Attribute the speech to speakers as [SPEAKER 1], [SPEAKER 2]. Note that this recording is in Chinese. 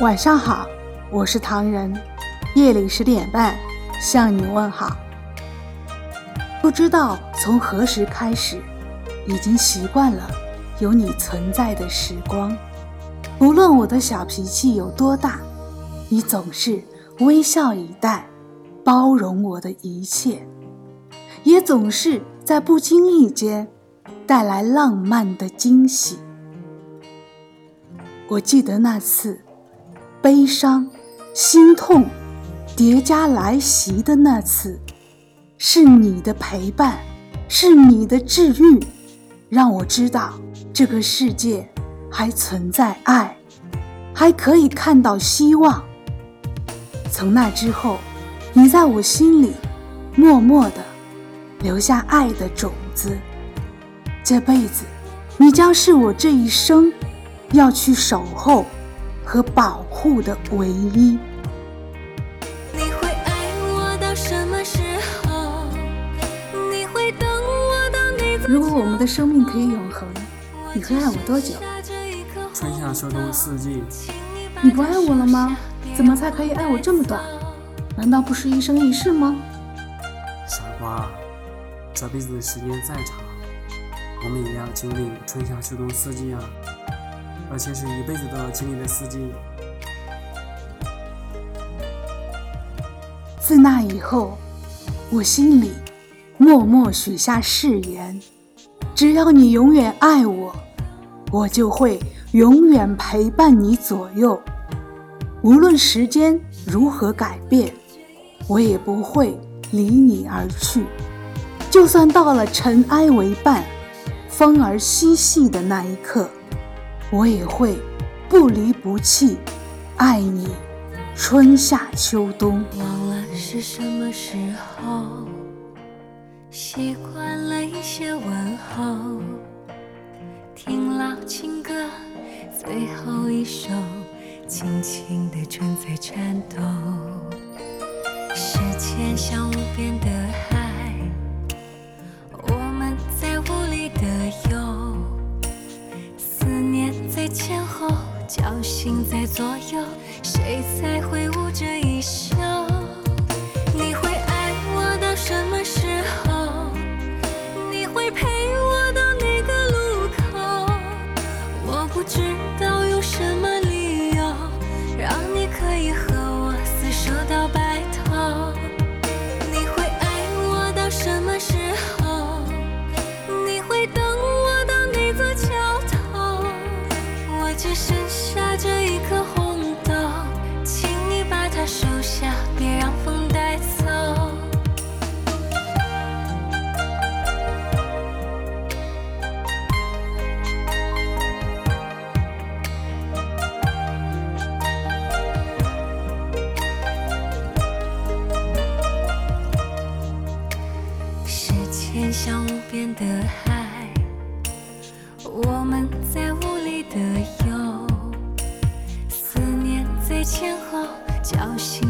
[SPEAKER 1] 晚上好，我是唐人。夜里十点半向你问好。不知道从何时开始，已经习惯了有你存在的时光。无论我的小脾气有多大，你总是微笑以待，包容我的一切，也总是在不经意间带来浪漫的惊喜。我记得那次。悲伤、心痛叠加来袭的那次，是你的陪伴，是你的治愈，让我知道这个世界还存在爱，还可以看到希望。从那之后，你在我心里默默的留下爱的种子，这辈子你将是我这一生要去守候。和保护的唯一。如果我们的生命可以永恒，你会爱我多久？
[SPEAKER 2] 春夏秋冬四季。
[SPEAKER 1] 你不爱我了吗？怎么才可以爱我这么短？难道不是一生一世吗？
[SPEAKER 2] 傻瓜，这辈子的时间再长，我们也要经历春夏秋冬四季啊。而且是一辈子都要经历的四季。
[SPEAKER 1] 自那以后，我心里默默许下誓言：只要你永远爱我，我就会永远陪伴你左右。无论时间如何改变，我也不会离你而去。就算到了尘埃为伴，风儿嬉戏的那一刻。我也会不离不弃，爱你春夏秋冬。
[SPEAKER 3] 忘了是什么时候，习惯了一些问候，听老情歌最后一首，轻轻的正在颤抖。时间像无边的海，小心在左右，谁在挥舞着衣袖？像无边的海，我们在无力的游。思念在前后叫醒。